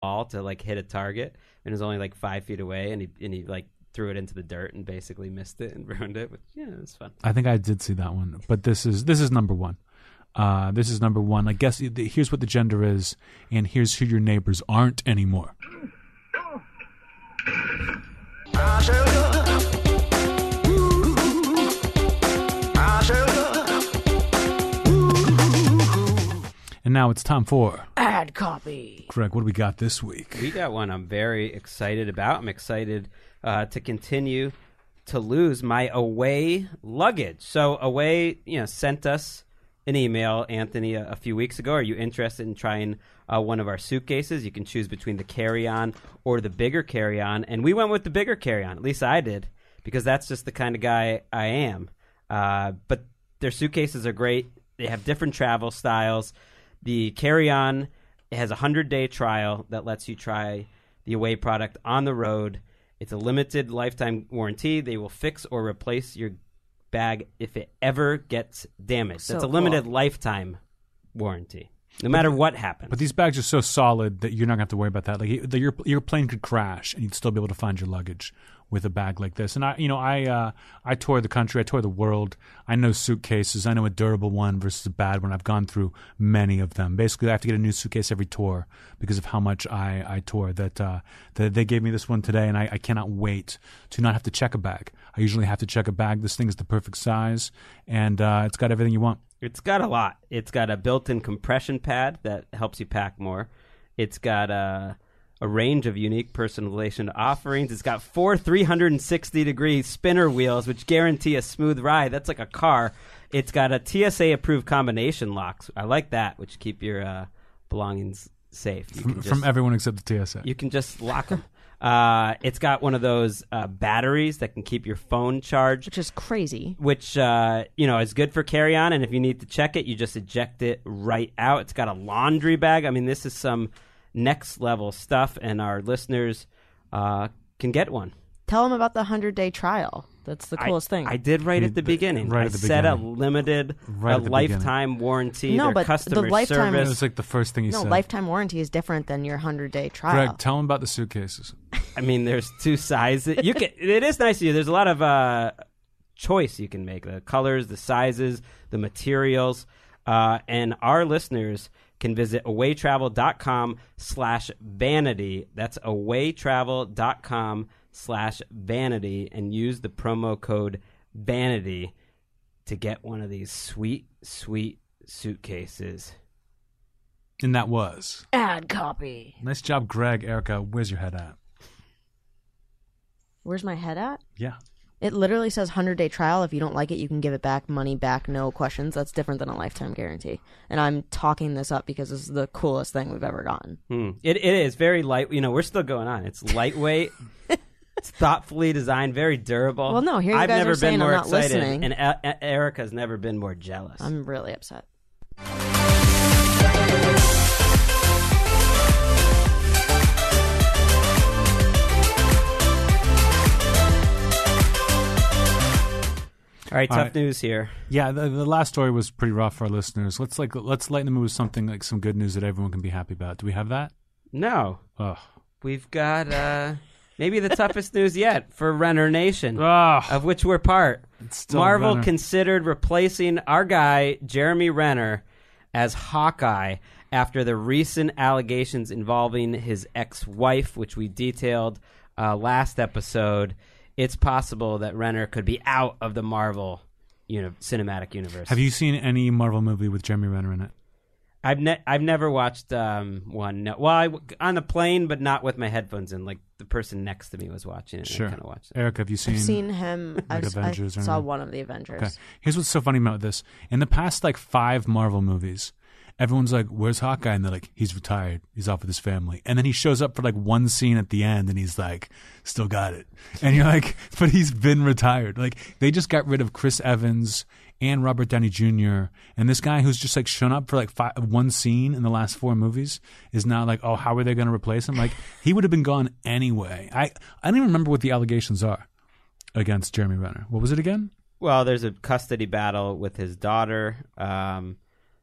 ball to like hit a target, and it was only like five feet away, and he and he like threw it into the dirt and basically missed it and ruined it. Which yeah, it was fun. I think I did see that one, but this is this is number one. Uh, this is number one. I guess here's what the gender is, and here's who your neighbors aren't anymore. Now it's time for Ad copy. Greg. What do we got this week? We got one I'm very excited about. I'm excited uh, to continue to lose my away luggage. So away, you know, sent us an email, Anthony, a, a few weeks ago. Are you interested in trying uh, one of our suitcases? You can choose between the carry-on or the bigger carry-on, and we went with the bigger carry-on. At least I did, because that's just the kind of guy I am. Uh, but their suitcases are great. They have different travel styles. The carry-on has a hundred-day trial that lets you try the away product on the road. It's a limited lifetime warranty. They will fix or replace your bag if it ever gets damaged. So That's a cool. limited lifetime warranty, no matter what happens. But these bags are so solid that you're not going to have to worry about that. Like the, your your plane could crash and you'd still be able to find your luggage with a bag like this. And I, you know, I uh, I tour the country, I tour the world. I know suitcases. I know a durable one versus a bad one. I've gone through many of them. Basically, I have to get a new suitcase every tour because of how much I I tour. That uh, that they gave me this one today, and I, I cannot wait to not have to check a bag. I usually have to check a bag. This thing is the perfect size, and uh, it's got everything you want. It's got a lot. It's got a built-in compression pad that helps you pack more. It's got a, a range of unique personalization offerings. It's got four 360-degree spinner wheels, which guarantee a smooth ride. That's like a car. It's got a TSA-approved combination locks. I like that, which keep your uh, belongings safe. From, can from everyone except the TSA. you can just lock them. Uh, it's got one of those uh, batteries that can keep your phone charged Which is crazy. which uh, you know is good for carry on. And if you need to check it, you just eject it right out. It's got a laundry bag. I mean, this is some next level stuff, and our listeners uh, can get one. Tell them about the 100 day trial. That's the I- coolest thing. I did right You at the did- beginning. right I at the said a beginning. limited, Right a at the beginning. lifetime warranty. No, their but the customer lifetime it service. was like the first thing you no, said. lifetime warranty is different than your 100 day trial. Greg, tell them about the suitcases. I mean, there's two sizes. You can. It is nice of you. There's a lot of uh, choice you can make: the colors, the sizes, the materials. Uh, and our listeners can visit awaytravel.com slash vanity. That's awaytravel.com slash vanity and use the promo code vanity to get one of these sweet, sweet suitcases. And that was. Ad copy. Nice job, Greg. Erica, where's your head at? Where's my head at? Yeah. It literally says 100 day trial. If you don't like it, you can give it back, money back, no questions. That's different than a lifetime guarantee. And I'm talking this up because this is the coolest thing we've ever gotten. Hmm. It, it is very light. You know, we're still going on. It's lightweight. it's thoughtfully designed, very durable. Well, no, here you I've guys never are been saying I'm more not excited, listening. and Erica's never been more jealous. I'm really upset. All right, tough right. news here. Yeah, the, the last story was pretty rough for our listeners. Let's like let's lighten the mood with something like some good news that everyone can be happy about. Do we have that? No, Ugh. we've got uh, maybe the toughest news yet for Renner Nation, Ugh. of which we're part. Marvel Renner. considered replacing our guy Jeremy Renner as Hawkeye after the recent allegations involving his ex-wife, which we detailed uh, last episode. It's possible that Renner could be out of the Marvel uni- cinematic universe. Have you seen any Marvel movie with Jeremy Renner in it? I've ne- I've never watched um, one. No. Well, I w- on the plane, but not with my headphones in. Like the person next to me was watching it. Sure. And I kind of watched it. Erica, have you seen? I've seen him. like I've, Avengers or I saw anything? one of the Avengers. Okay. Here's what's so funny about this. In the past like five Marvel movies, everyone's like, Where's Hawkeye? And they're like, He's retired. He's off with his family. And then he shows up for like one scene at the end and he's like, Still got it. And you're like, But he's been retired. Like they just got rid of Chris Evans and Robert Downey Jr. And this guy who's just like shown up for like five, one scene in the last four movies is now like, oh, how are they going to replace him? Like he would have been gone anyway. I I don't even remember what the allegations are against Jeremy Renner. What was it again? Well, there's a custody battle with his daughter. Um,